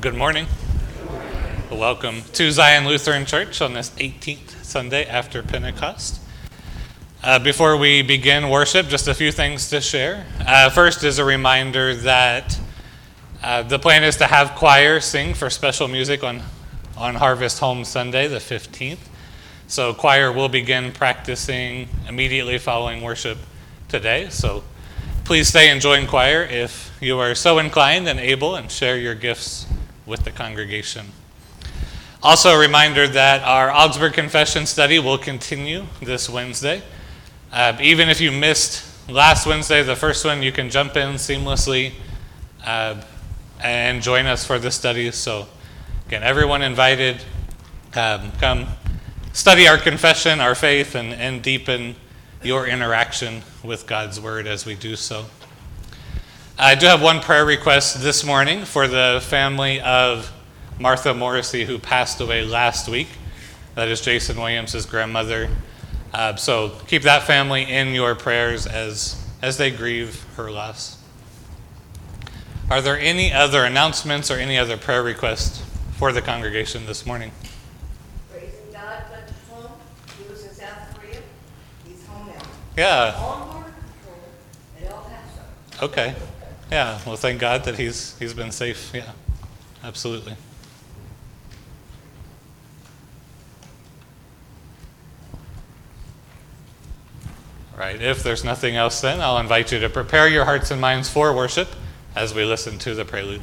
Good morning. Welcome to Zion Lutheran Church on this 18th Sunday after Pentecost. Uh, before we begin worship, just a few things to share. Uh, first is a reminder that uh, the plan is to have choir sing for special music on, on Harvest Home Sunday, the 15th. So, choir will begin practicing immediately following worship today. So, please stay and join choir if you are so inclined and able, and share your gifts with the congregation. Also, a reminder that our Augsburg Confession study will continue this Wednesday. Uh, even if you missed last Wednesday, the first one, you can jump in seamlessly uh, and join us for the study. So, again, everyone invited. Um, come study our confession, our faith, and, and deepen your interaction with God's Word as we do so. I do have one prayer request this morning for the family of Martha Morrissey, who passed away last week. That is Jason Williams' grandmother. Uh, so keep that family in your prayers as, as they grieve her loss. Are there any other announcements or any other prayer requests for the congregation this morning? Praising God, went home. He was in South Korea. He's home now. Yeah, All border patrol at El Paso. okay. Yeah, well, thank God that he's, he's been safe. Yeah, absolutely. Right, if there's nothing else, then I'll invite you to prepare your hearts and minds for worship as we listen to the prelude.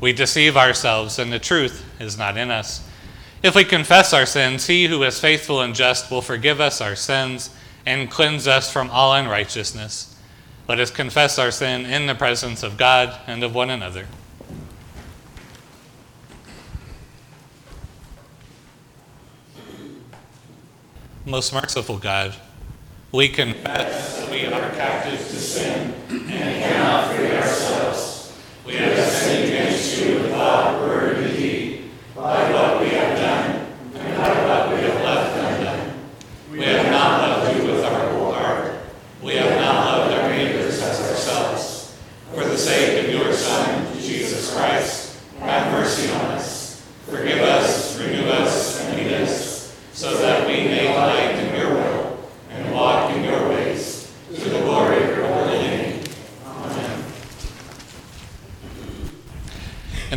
we deceive ourselves, and the truth is not in us. If we confess our sins, he who is faithful and just will forgive us our sins and cleanse us from all unrighteousness. Let us confess our sin in the presence of God and of one another. Most merciful God, we confess that we are captive to sin and cannot free ourselves. We have sinned against you in thought, word, and deed, by what we have done and by what we have left undone. We have not loved you with our whole heart. We have not loved our neighbors as ourselves. For the sake of your Son, Jesus Christ, have mercy on us. Forgive us, renew us, and lead us, so that we may delight in your will and walk in your ways, to the glory of your holy name. Amen. In the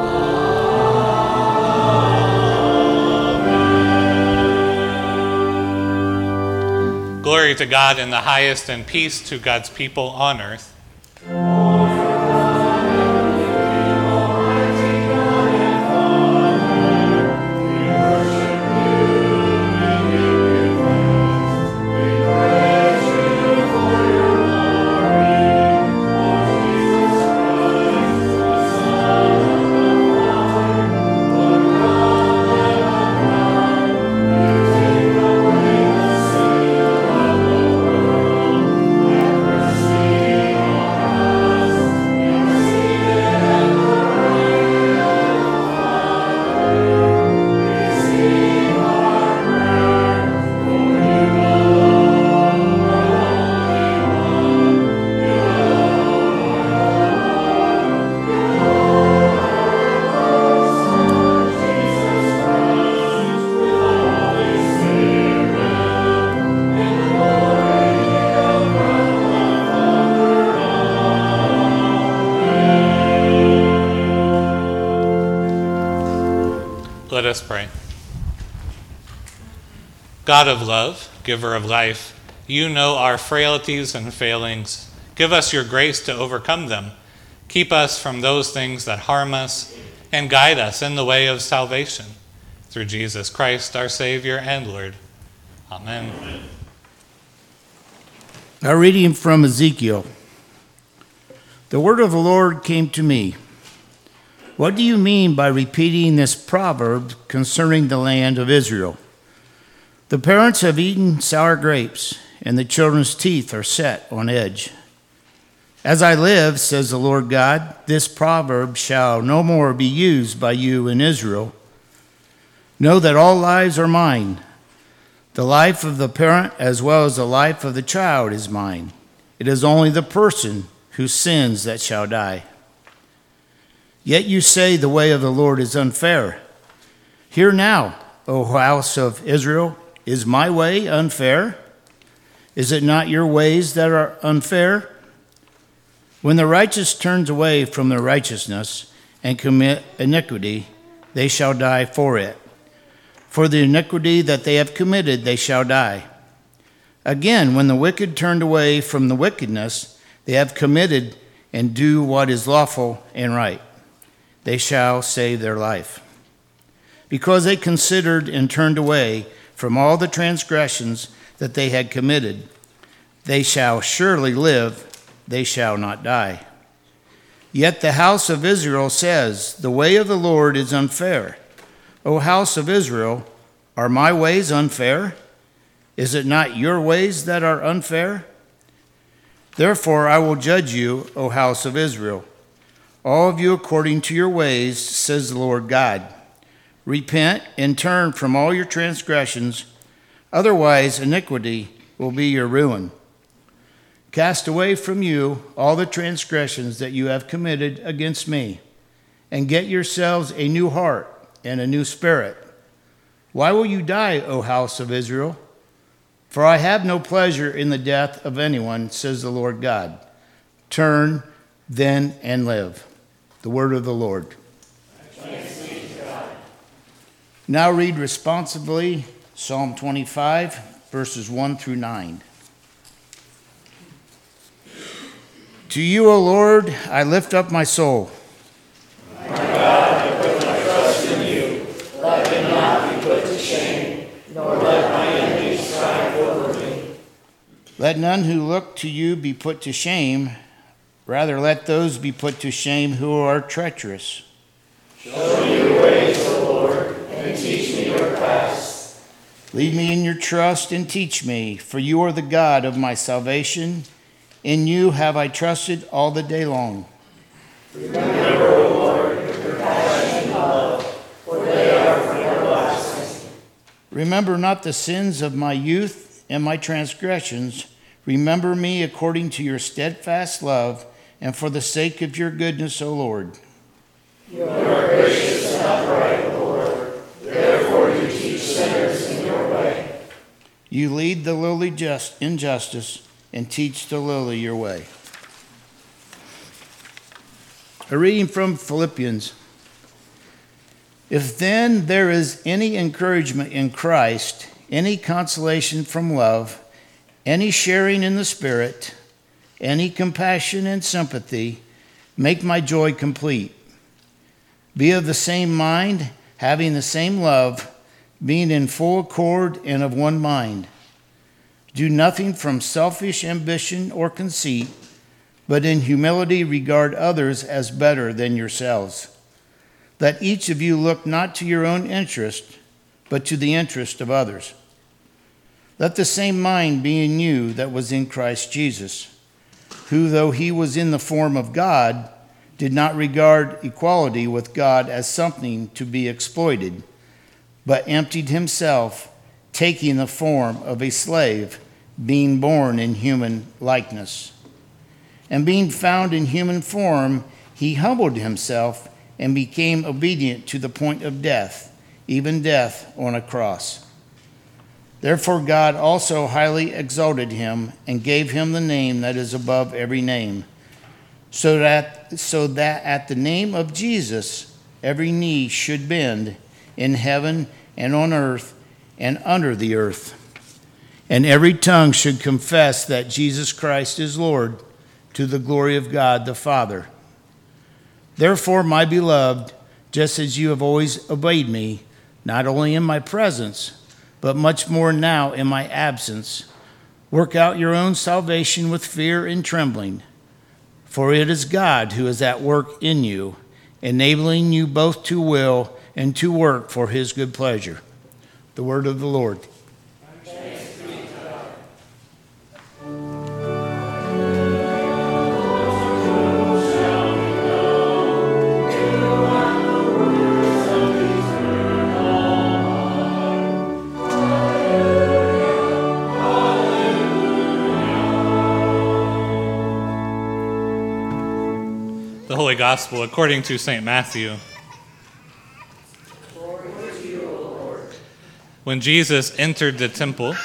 Glory to God in the highest, and peace to God's people on earth. God of love, giver of life, you know our frailties and failings. Give us your grace to overcome them. Keep us from those things that harm us, and guide us in the way of salvation. Through Jesus Christ, our Savior and Lord. Amen. A reading from Ezekiel. The word of the Lord came to me. What do you mean by repeating this proverb concerning the land of Israel? The parents have eaten sour grapes, and the children's teeth are set on edge. As I live, says the Lord God, this proverb shall no more be used by you in Israel. Know that all lives are mine. The life of the parent as well as the life of the child is mine. It is only the person who sins that shall die. Yet you say the way of the Lord is unfair. Hear now, O house of Israel, is my way unfair? Is it not your ways that are unfair? When the righteous turns away from their righteousness and commit iniquity, they shall die for it. For the iniquity that they have committed, they shall die. Again, when the wicked turned away from the wickedness they have committed and do what is lawful and right, they shall save their life. Because they considered and turned away from all the transgressions that they had committed, they shall surely live, they shall not die. Yet the house of Israel says, The way of the Lord is unfair. O house of Israel, are my ways unfair? Is it not your ways that are unfair? Therefore I will judge you, O house of Israel, all of you according to your ways, says the Lord God. Repent and turn from all your transgressions, otherwise, iniquity will be your ruin. Cast away from you all the transgressions that you have committed against me, and get yourselves a new heart and a new spirit. Why will you die, O house of Israel? For I have no pleasure in the death of anyone, says the Lord God. Turn then and live. The word of the Lord. Now read responsively Psalm 25, verses 1 through 9. To you, O Lord, I lift up my soul. My God, I put my trust in you. Let me not be put to shame, nor let my enemies triumph over me. Let none who look to you be put to shame. Rather, let those be put to shame who are treacherous. Show me your ways, Lead me in your trust and teach me, for you are the God of my salvation. In you have I trusted all the day long. Remember, O Lord, your compassion and love, for they are from everlasting. Remember not the sins of my youth and my transgressions. Remember me according to your steadfast love and for the sake of your goodness, O Lord. You are gracious and upright, O Lord. Therefore you teach sinners in your way. You lead the lowly just in justice and teach the lowly your way. A reading from Philippians. If then there is any encouragement in Christ, any consolation from love, any sharing in the Spirit, any compassion and sympathy, make my joy complete. Be of the same mind, having the same love, being in full accord and of one mind. Do nothing from selfish ambition or conceit, but in humility regard others as better than yourselves. Let each of you look not to your own interest, but to the interest of others. Let the same mind be in you that was in Christ Jesus, who, though he was in the form of God, did not regard equality with God as something to be exploited, but emptied himself, taking the form of a slave, being born in human likeness. And being found in human form, he humbled himself and became obedient to the point of death, even death on a cross. Therefore, God also highly exalted him and gave him the name that is above every name, so that, so that at the name of Jesus every knee should bend in heaven and on earth and under the earth. And every tongue should confess that Jesus Christ is Lord to the glory of God the Father. Therefore, my beloved, just as you have always obeyed me, not only in my presence, but much more now in my absence, work out your own salvation with fear and trembling. For it is God who is at work in you, enabling you both to will and to work for his good pleasure. The word of the Lord. The Holy Gospel according to St. Matthew. When Jesus entered the temple,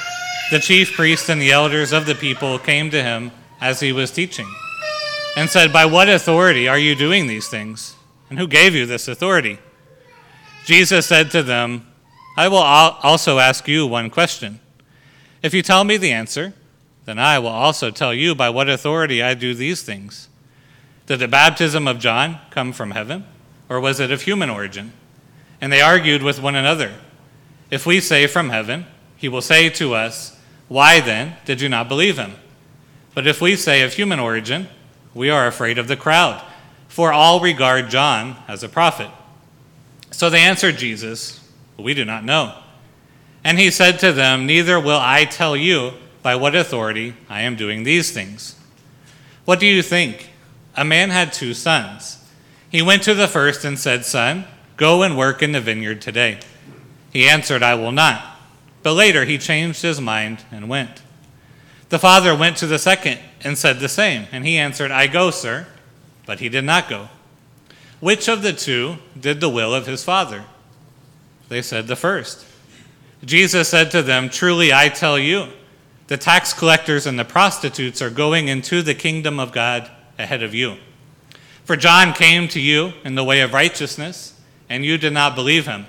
the chief priests and the elders of the people came to him as he was teaching and said, By what authority are you doing these things? And who gave you this authority? Jesus said to them, I will also ask you one question. If you tell me the answer, then I will also tell you by what authority I do these things. Did the baptism of John come from heaven, or was it of human origin? And they argued with one another. If we say from heaven, he will say to us, Why then did you not believe him? But if we say of human origin, we are afraid of the crowd, for all regard John as a prophet. So they answered Jesus, We do not know. And he said to them, Neither will I tell you by what authority I am doing these things. What do you think? A man had two sons. He went to the first and said, Son, go and work in the vineyard today. He answered, I will not. But later he changed his mind and went. The father went to the second and said the same. And he answered, I go, sir. But he did not go. Which of the two did the will of his father? They said, The first. Jesus said to them, Truly I tell you, the tax collectors and the prostitutes are going into the kingdom of God ahead of you. For John came to you in the way of righteousness, and you did not believe him.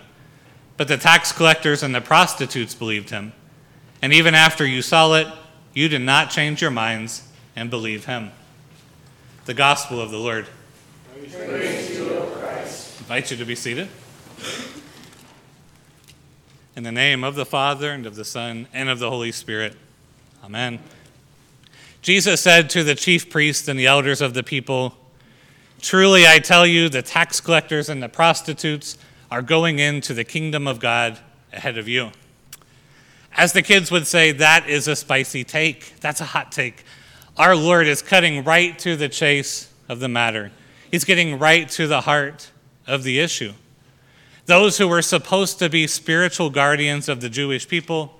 But the tax collectors and the prostitutes believed him. And even after you saw it, you did not change your minds and believe him. The Gospel of the Lord. Praise you, o Christ. I invite you to be seated. In the name of the Father, and of the Son, and of the Holy Spirit. Amen. Jesus said to the chief priests and the elders of the people, Truly I tell you, the tax collectors and the prostitutes are going into the kingdom of God ahead of you. As the kids would say, that is a spicy take. That's a hot take. Our Lord is cutting right to the chase of the matter, He's getting right to the heart of the issue. Those who were supposed to be spiritual guardians of the Jewish people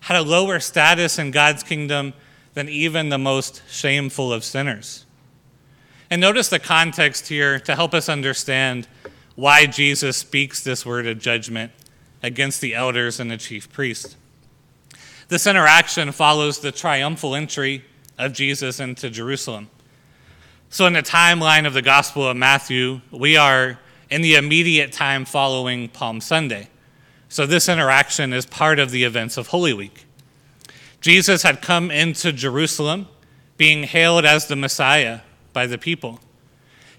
had a lower status in God's kingdom than even the most shameful of sinners. And notice the context here to help us understand why Jesus speaks this word of judgment against the elders and the chief priest. This interaction follows the triumphal entry of Jesus into Jerusalem. So, in the timeline of the Gospel of Matthew, we are in the immediate time following Palm Sunday. So, this interaction is part of the events of Holy Week. Jesus had come into Jerusalem being hailed as the Messiah by the people.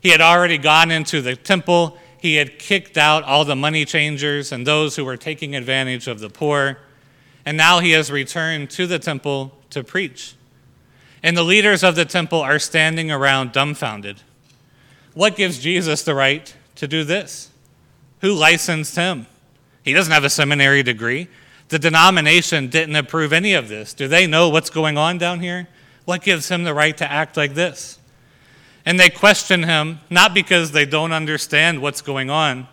He had already gone into the temple, he had kicked out all the money changers and those who were taking advantage of the poor, and now he has returned to the temple to preach. And the leaders of the temple are standing around dumbfounded. What gives Jesus the right to do this? Who licensed him? He doesn't have a seminary degree. The denomination didn't approve any of this. Do they know what's going on down here? What gives him the right to act like this? And they question him not because they don't understand what's going on,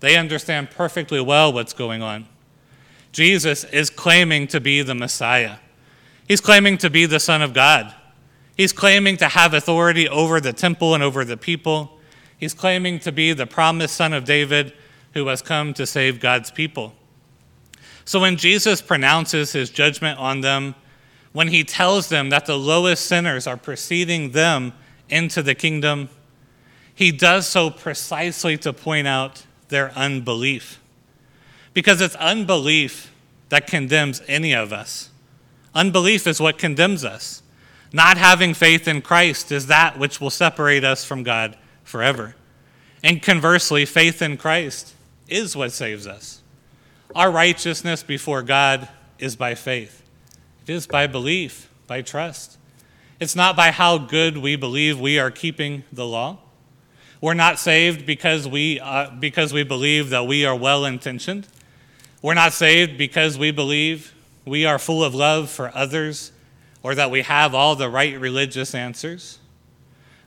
they understand perfectly well what's going on. Jesus is claiming to be the Messiah, he's claiming to be the Son of God. He's claiming to have authority over the temple and over the people. He's claiming to be the promised Son of David who has come to save God's people. So when Jesus pronounces his judgment on them, when he tells them that the lowest sinners are preceding them into the kingdom, he does so precisely to point out their unbelief. Because it's unbelief that condemns any of us. Unbelief is what condemns us. Not having faith in Christ is that which will separate us from God forever. And conversely, faith in Christ is what saves us. Our righteousness before God is by faith, it is by belief, by trust. It's not by how good we believe we are keeping the law. We're not saved because we, uh, because we believe that we are well intentioned. We're not saved because we believe we are full of love for others or that we have all the right religious answers.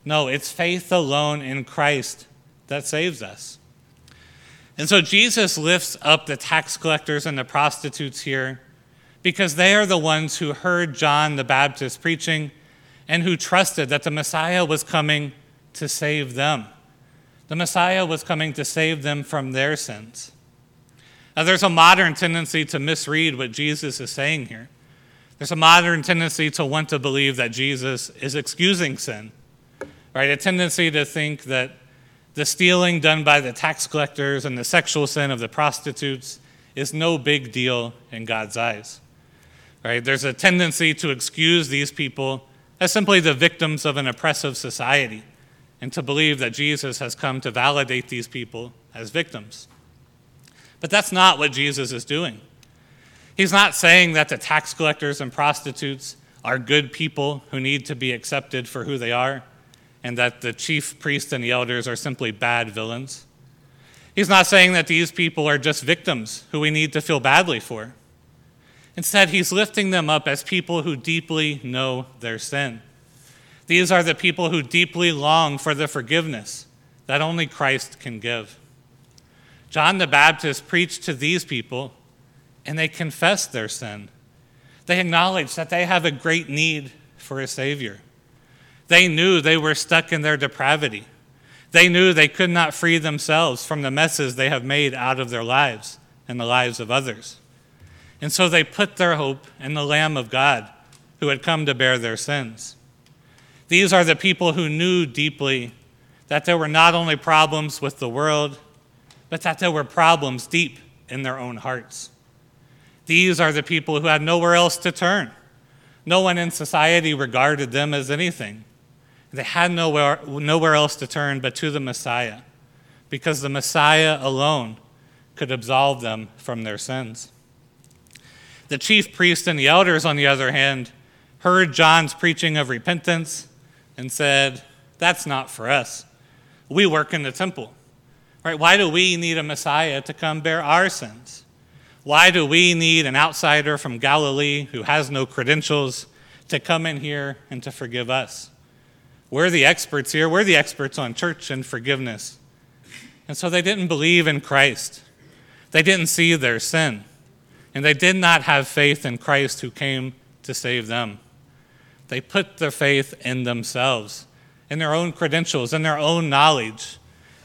No, it's faith alone in Christ that saves us. And so Jesus lifts up the tax collectors and the prostitutes here because they are the ones who heard John the Baptist preaching and who trusted that the Messiah was coming to save them. The Messiah was coming to save them from their sins. Now, there's a modern tendency to misread what Jesus is saying here. There's a modern tendency to want to believe that Jesus is excusing sin, right? A tendency to think that the stealing done by the tax collectors and the sexual sin of the prostitutes is no big deal in God's eyes, right? There's a tendency to excuse these people as simply the victims of an oppressive society and to believe that Jesus has come to validate these people as victims. But that's not what Jesus is doing. He's not saying that the tax collectors and prostitutes are good people who need to be accepted for who they are, and that the chief priests and the elders are simply bad villains. He's not saying that these people are just victims who we need to feel badly for. Instead, he's lifting them up as people who deeply know their sin. These are the people who deeply long for the forgiveness that only Christ can give. John the Baptist preached to these people, and they confessed their sin. They acknowledged that they have a great need for a Savior. They knew they were stuck in their depravity. They knew they could not free themselves from the messes they have made out of their lives and the lives of others. And so they put their hope in the Lamb of God who had come to bear their sins. These are the people who knew deeply that there were not only problems with the world, but that there were problems deep in their own hearts. These are the people who had nowhere else to turn. No one in society regarded them as anything. They had nowhere, nowhere else to turn but to the Messiah, because the Messiah alone could absolve them from their sins. The chief priests and the elders, on the other hand, heard John's preaching of repentance and said, That's not for us. We work in the temple. Right? Why do we need a Messiah to come bear our sins? Why do we need an outsider from Galilee who has no credentials to come in here and to forgive us? We're the experts here. We're the experts on church and forgiveness. And so they didn't believe in Christ. They didn't see their sin. And they did not have faith in Christ who came to save them. They put their faith in themselves, in their own credentials, in their own knowledge,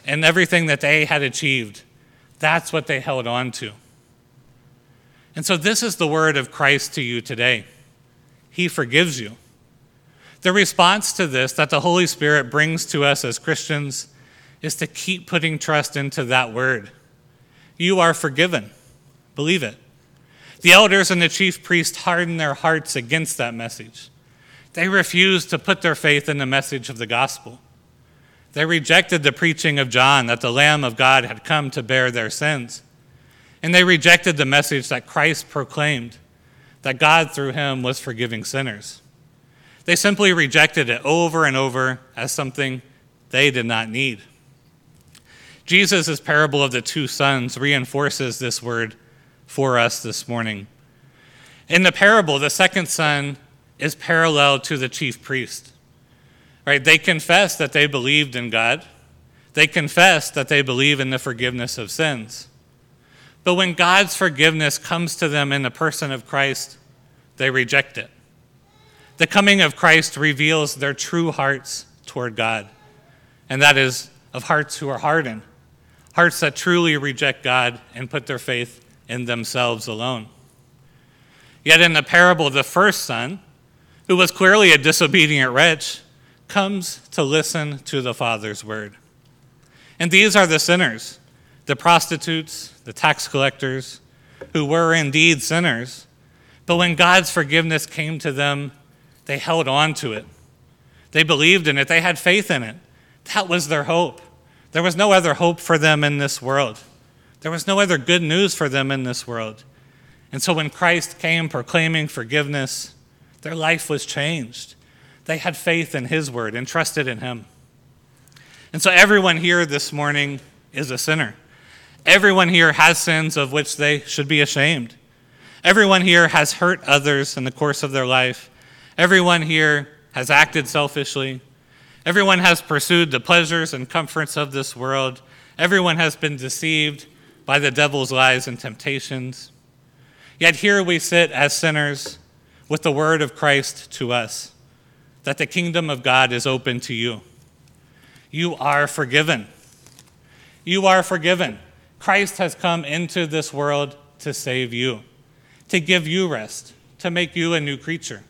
and everything that they had achieved. That's what they held on to. And so, this is the word of Christ to you today. He forgives you. The response to this that the Holy Spirit brings to us as Christians is to keep putting trust into that word. You are forgiven. Believe it. The elders and the chief priests hardened their hearts against that message. They refused to put their faith in the message of the gospel. They rejected the preaching of John that the Lamb of God had come to bear their sins. And they rejected the message that Christ proclaimed that God through him was forgiving sinners. They simply rejected it over and over as something they did not need. Jesus' parable of the two sons reinforces this word for us this morning. In the parable, the second son is parallel to the chief priest. Right? They confess that they believed in God. They confess that they believe in the forgiveness of sins. But when God's forgiveness comes to them in the person of Christ, they reject it. The coming of Christ reveals their true hearts toward God, and that is of hearts who are hardened, hearts that truly reject God and put their faith in themselves alone. Yet in the parable, the first son, who was clearly a disobedient wretch, comes to listen to the Father's word. And these are the sinners, the prostitutes, the tax collectors, who were indeed sinners. But when God's forgiveness came to them, they held on to it. They believed in it, they had faith in it. That was their hope. There was no other hope for them in this world. There was no other good news for them in this world. And so when Christ came proclaiming forgiveness, their life was changed. They had faith in His word and trusted in Him. And so everyone here this morning is a sinner. Everyone here has sins of which they should be ashamed. Everyone here has hurt others in the course of their life. Everyone here has acted selfishly. Everyone has pursued the pleasures and comforts of this world. Everyone has been deceived by the devil's lies and temptations. Yet here we sit as sinners with the word of Christ to us that the kingdom of God is open to you. You are forgiven. You are forgiven. Christ has come into this world to save you, to give you rest, to make you a new creature.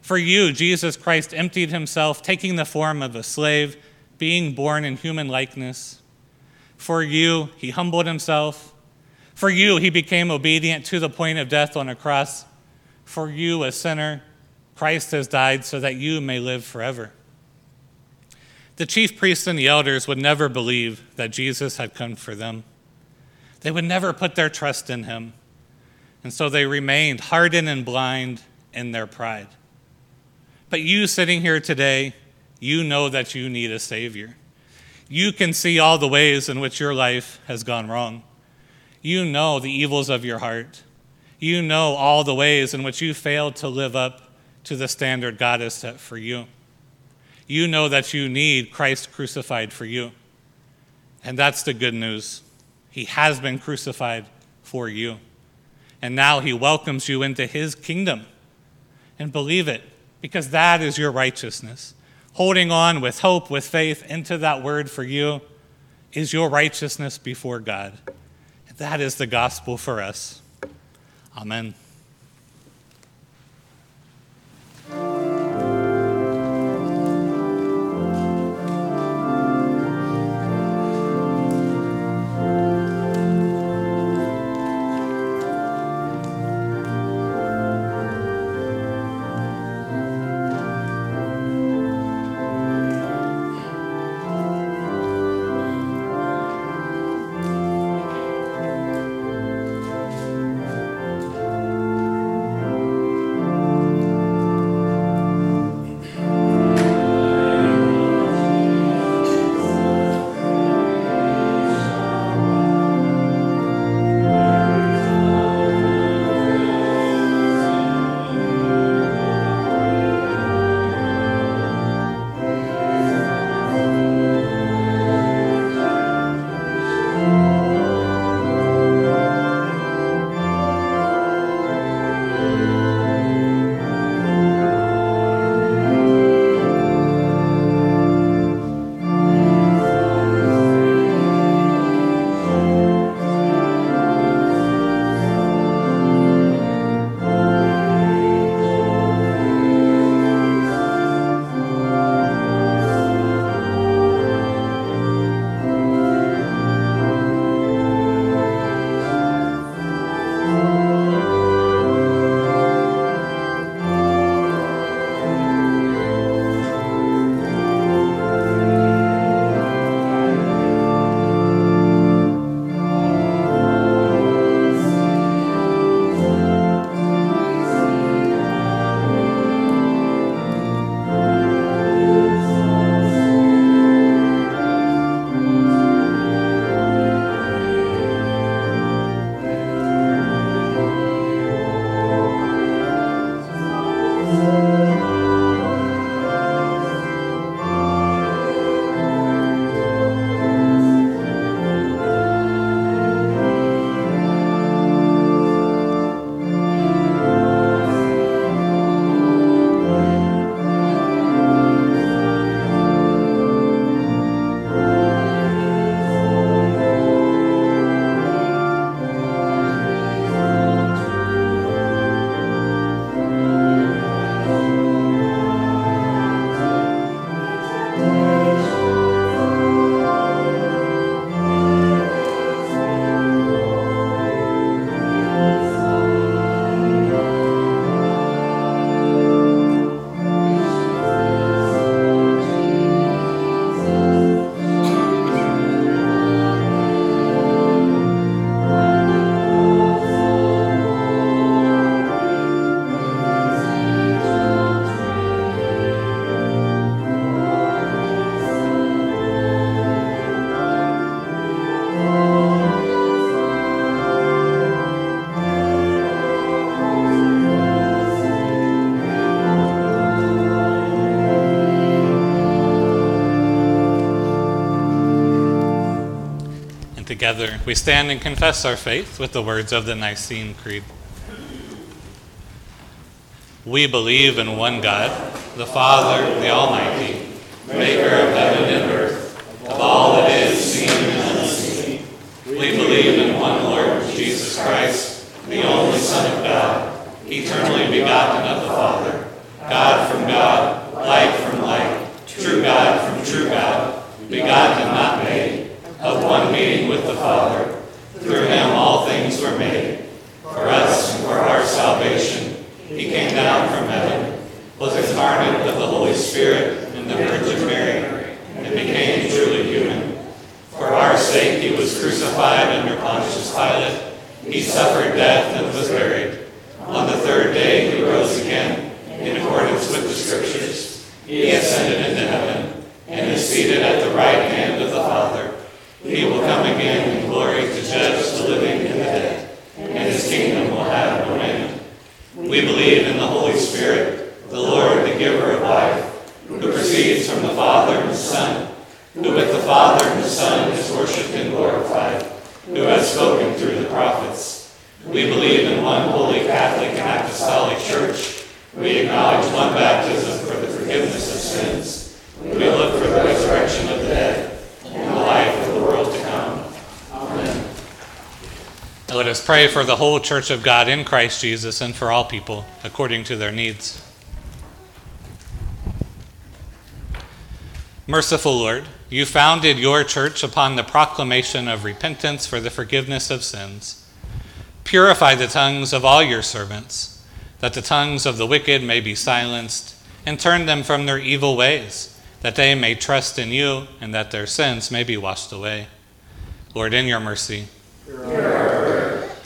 For you, Jesus Christ emptied himself, taking the form of a slave, being born in human likeness. For you, he humbled himself. For you, he became obedient to the point of death on a cross. For you, a sinner, Christ has died so that you may live forever. The chief priests and the elders would never believe that Jesus had come for them. They would never put their trust in him. And so they remained hardened and blind in their pride. But you sitting here today, you know that you need a Savior. You can see all the ways in which your life has gone wrong. You know the evils of your heart. You know all the ways in which you failed to live up to the standard God has set for you. You know that you need Christ crucified for you. And that's the good news. He has been crucified for you. And now he welcomes you into his kingdom. And believe it, because that is your righteousness. Holding on with hope, with faith into that word for you is your righteousness before God. That is the gospel for us. Amen. Together, we stand and confess our faith with the words of the Nicene Creed. We believe in one God, the Father, the Almighty, maker of heaven and earth, of all that is seen and unseen. We believe in one Lord, Jesus Christ, the only Son of God, eternally begotten of the Father, God from God, light from light, true God from true God, begotten and not made, of one being with the Father. Through him all things were made. For us and for our salvation, he came down from heaven, was incarnate of the Holy Spirit and the Virgin Mary, and became truly human. For our sake he was crucified under Pontius Pilate. He suffered death and was buried. On the third day he rose again, in accordance with the Scriptures. He ascended into heaven, and is seated at the right hand of the Father. He will come again in glory to judge the living and the dead, and his kingdom will have no end. We believe in the Holy Spirit, the Lord, the giver of life, who proceeds from the Father and the Son, who with the Father and the Son is worshipped and glorified, who has spoken through the prophets. We believe in one holy Catholic and Apostolic Church. We acknowledge one baptism for the forgiveness of sins. We look for the resurrection of the dead and the life of the world to come. Amen. Let us pray for the whole church of God in Christ Jesus and for all people according to their needs. Merciful Lord, you founded your church upon the proclamation of repentance for the forgiveness of sins. Purify the tongues of all your servants, that the tongues of the wicked may be silenced, and turn them from their evil ways, that they may trust in you, and that their sins may be washed away. Lord, in your mercy.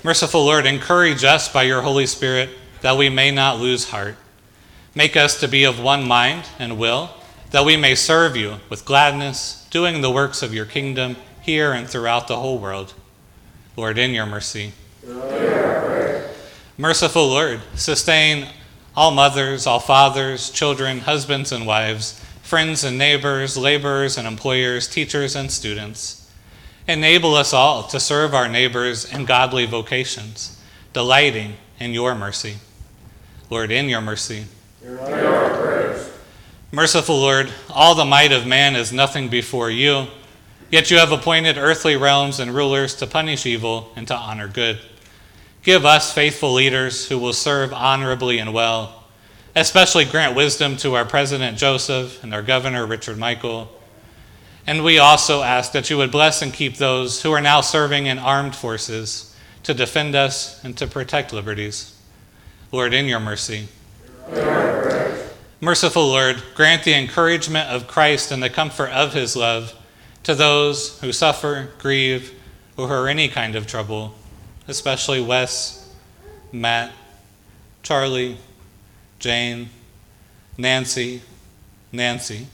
Merciful Lord, encourage us by your Holy Spirit that we may not lose heart. Make us to be of one mind and will, that we may serve you with gladness, doing the works of your kingdom here and throughout the whole world. Lord, in your mercy. Merciful Lord, sustain all mothers, all fathers, children, husbands and wives, friends and neighbors, laborers and employers, teachers and students. Enable us all to serve our neighbors in godly vocations, delighting in your mercy. Lord, in your mercy. Merciful Lord, all the might of man is nothing before you, yet you have appointed earthly realms and rulers to punish evil and to honor good. Give us faithful leaders who will serve honorably and well. Especially grant wisdom to our President Joseph and our Governor Richard Michael. And we also ask that you would bless and keep those who are now serving in armed forces to defend us and to protect liberties. Lord, in your mercy. Merciful Lord, grant the encouragement of Christ and the comfort of his love to those who suffer, grieve, or who are any kind of trouble, especially Wes, Matt, Charlie, Jane, Nancy, Nancy,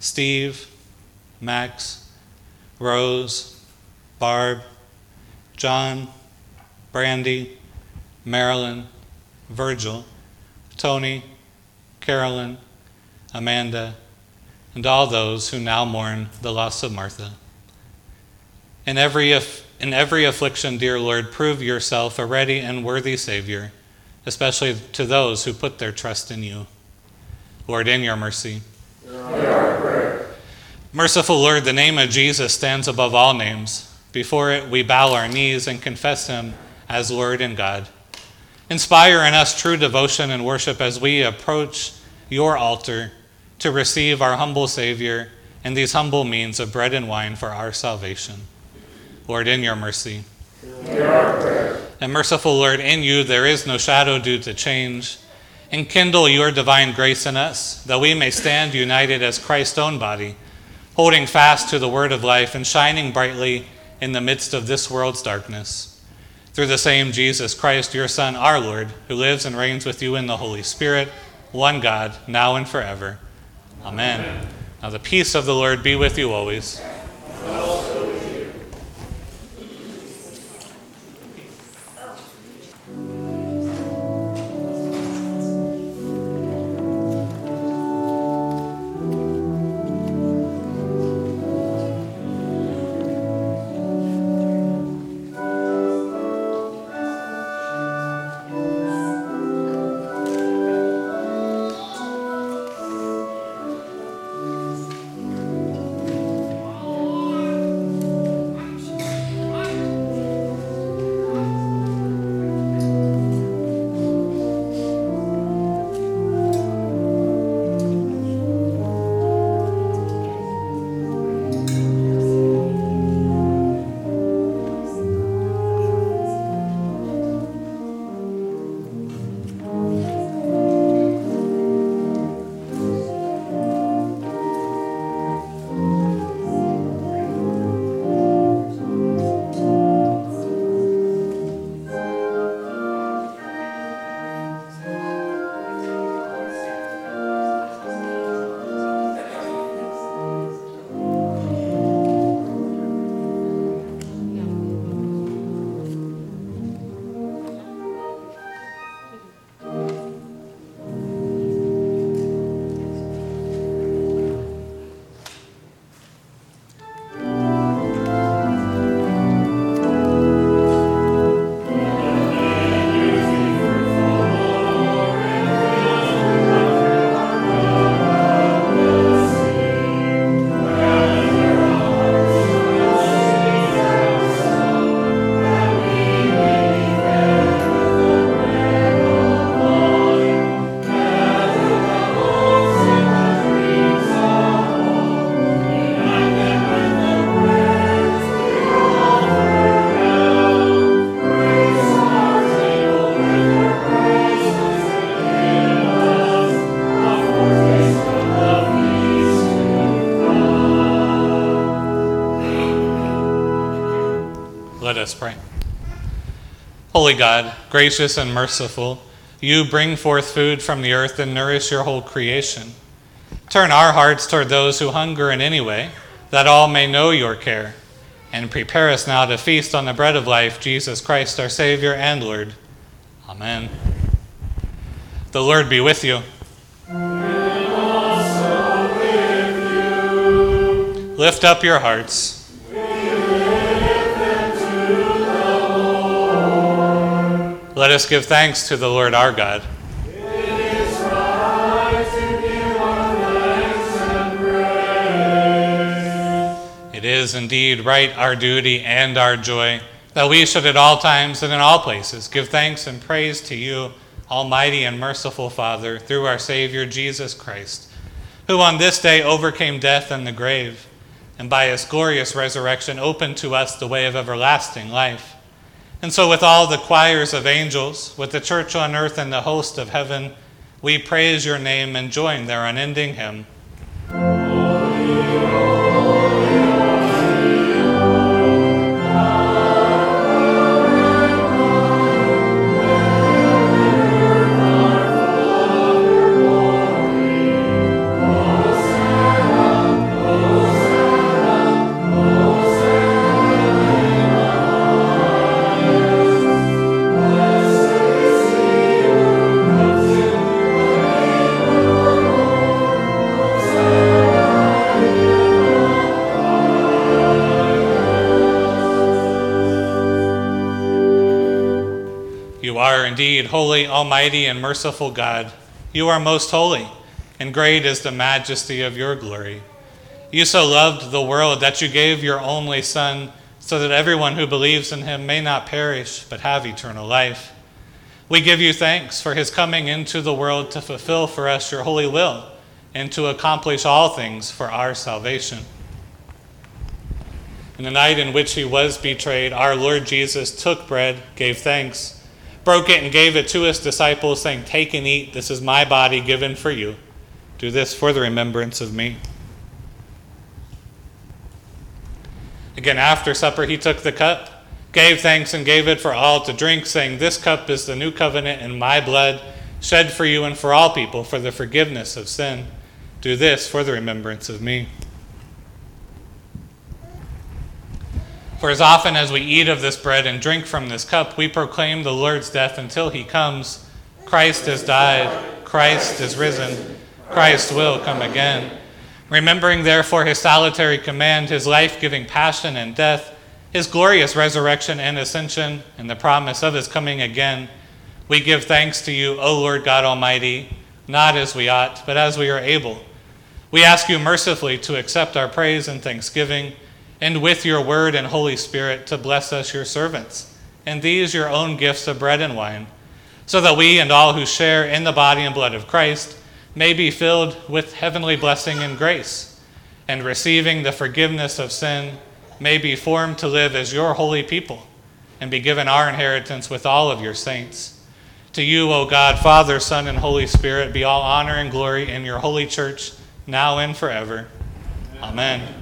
Steve, Max, Rose, Barb, John, Brandy, Marilyn, Virgil, Tony, Carolyn, Amanda, and all those who now mourn the loss of Martha. In every, in every affliction, dear Lord, prove yourself a ready and worthy Savior, especially to those who put their trust in you. Lord, in your mercy. Merciful Lord, the name of Jesus stands above all names. Before it, we bow our knees and confess him as Lord and God. Inspire in us true devotion and worship as we approach your altar to receive our humble Savior and these humble means of bread and wine for our salvation. Lord, in your mercy. And merciful Lord, in you there is no shadow due to change. Enkindle your divine grace in us, that we may stand united as Christ's own body, holding fast to the word of life and shining brightly in the midst of this world's darkness. Through the same Jesus Christ, your Son, our Lord, who lives and reigns with you in the Holy Spirit, one God, now and forever. Amen. Amen. Now the peace of the Lord be with you always. Us pray. Holy God, gracious and merciful, you bring forth food from the earth and nourish your whole creation. Turn our hearts toward those who hunger in any way, that all may know your care, and prepare us now to feast on the bread of life, Jesus Christ, our Savior and Lord. Amen. The Lord be with you. Lift up your hearts. Let us give thanks to the Lord our God. It is indeed right, our duty and our joy, that we should at all times and in all places give thanks and praise to you, Almighty and merciful Father, through our Savior Jesus Christ, who on this day overcame death and the grave, and by his glorious resurrection opened to us the way of everlasting life. And so, with all the choirs of angels, with the church on earth and the host of heaven, we praise your name and join their unending hymn. Indeed holy, almighty, and merciful God. You are most holy, and great is the majesty of your glory. You so loved the world that you gave your only Son, so that everyone who believes in him may not perish, but have eternal life. We give you thanks for his coming into the world to fulfill for us your holy will and to accomplish all things for our salvation. In the night in which he was betrayed, our Lord Jesus took bread, gave thanks, broke it, and gave it to his disciples, saying, Take and eat, this is my body given for you. Do this for the remembrance of me. Again, after supper, he took the cup, gave thanks, and gave it for all to drink, saying, This cup is the new covenant in my blood, shed for you and for all people for the forgiveness of sin. Do this for the remembrance of me. For as often as we eat of this bread and drink from this cup, we proclaim the Lord's death until he comes. Christ has died, Christ is risen, Christ will come again. Remembering therefore his solitary command, his life giving passion and death, his glorious resurrection and ascension, and the promise of his coming again, we give thanks to you, O Lord God Almighty, not as we ought, but as we are able. We ask you mercifully to accept our praise and thanksgiving and with your word and Holy Spirit to bless us, your servants, and these your own gifts of bread and wine, so that we and all who share in the body and blood of Christ may be filled with heavenly blessing and grace, and receiving the forgiveness of sin, may be formed to live as your holy people, and be given our inheritance with all of your saints. To you, O God, Father, Son, and Holy Spirit, be all honor and glory in your holy church, now and forever. Amen.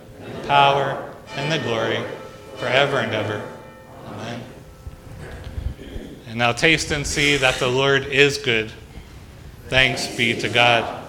the power, and the glory, forever and ever. Amen. And now taste and see that the Lord is good. Thanks be to God.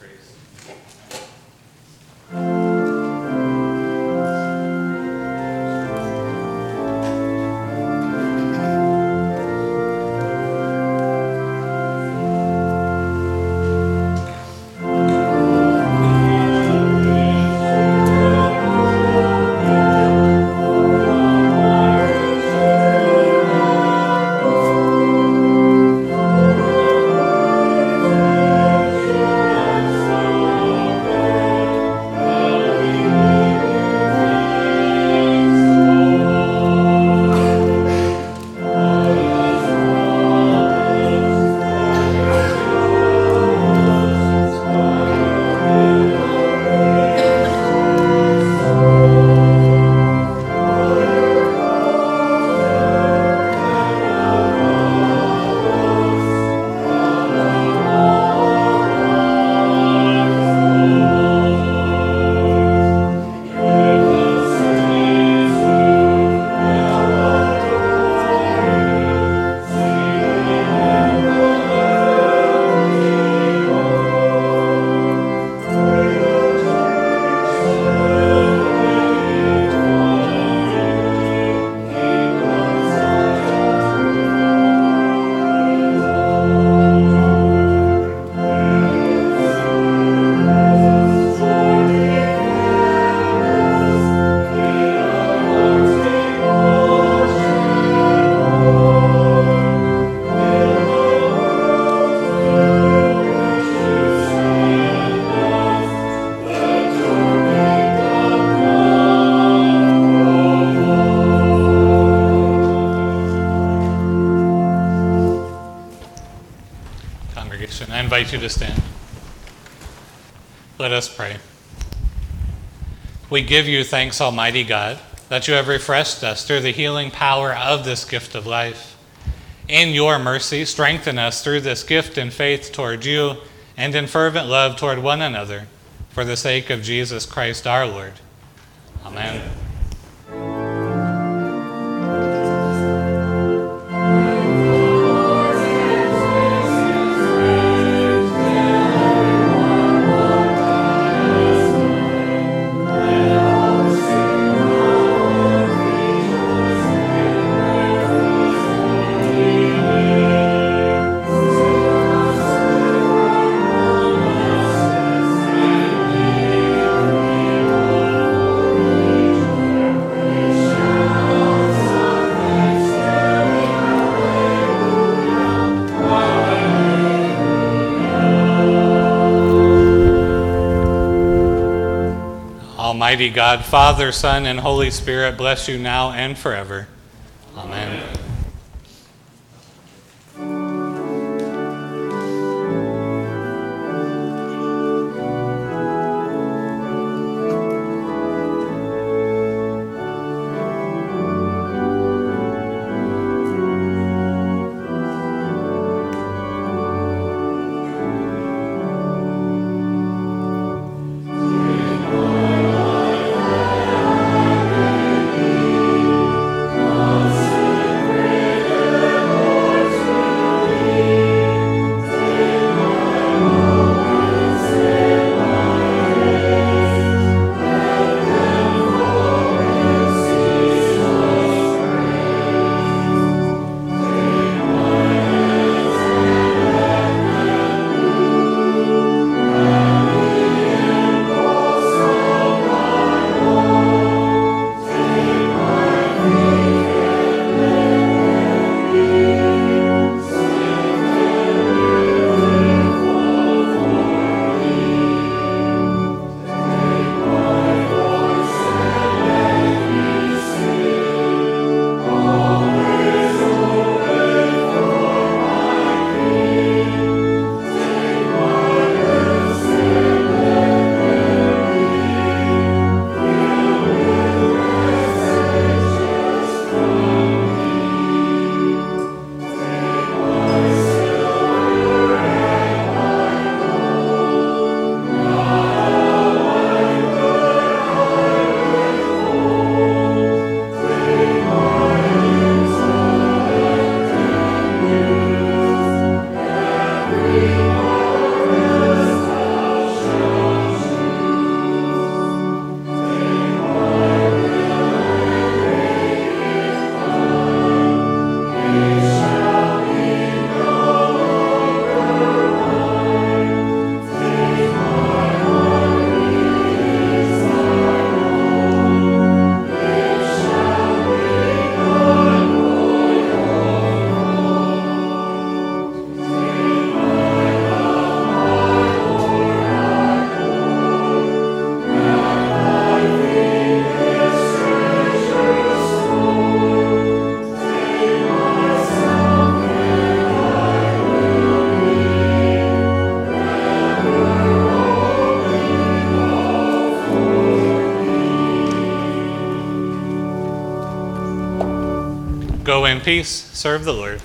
grace. You to stand. Let us pray. We give you thanks, Almighty God, that you have refreshed us through the healing power of this gift of life. In your mercy, strengthen us through this gift in faith toward you and in fervent love toward one another, for the sake of Jesus Christ our Lord. Amen. Almighty God, Father, Son, and Holy Spirit, bless you now and forever. Peace, serve the Lord.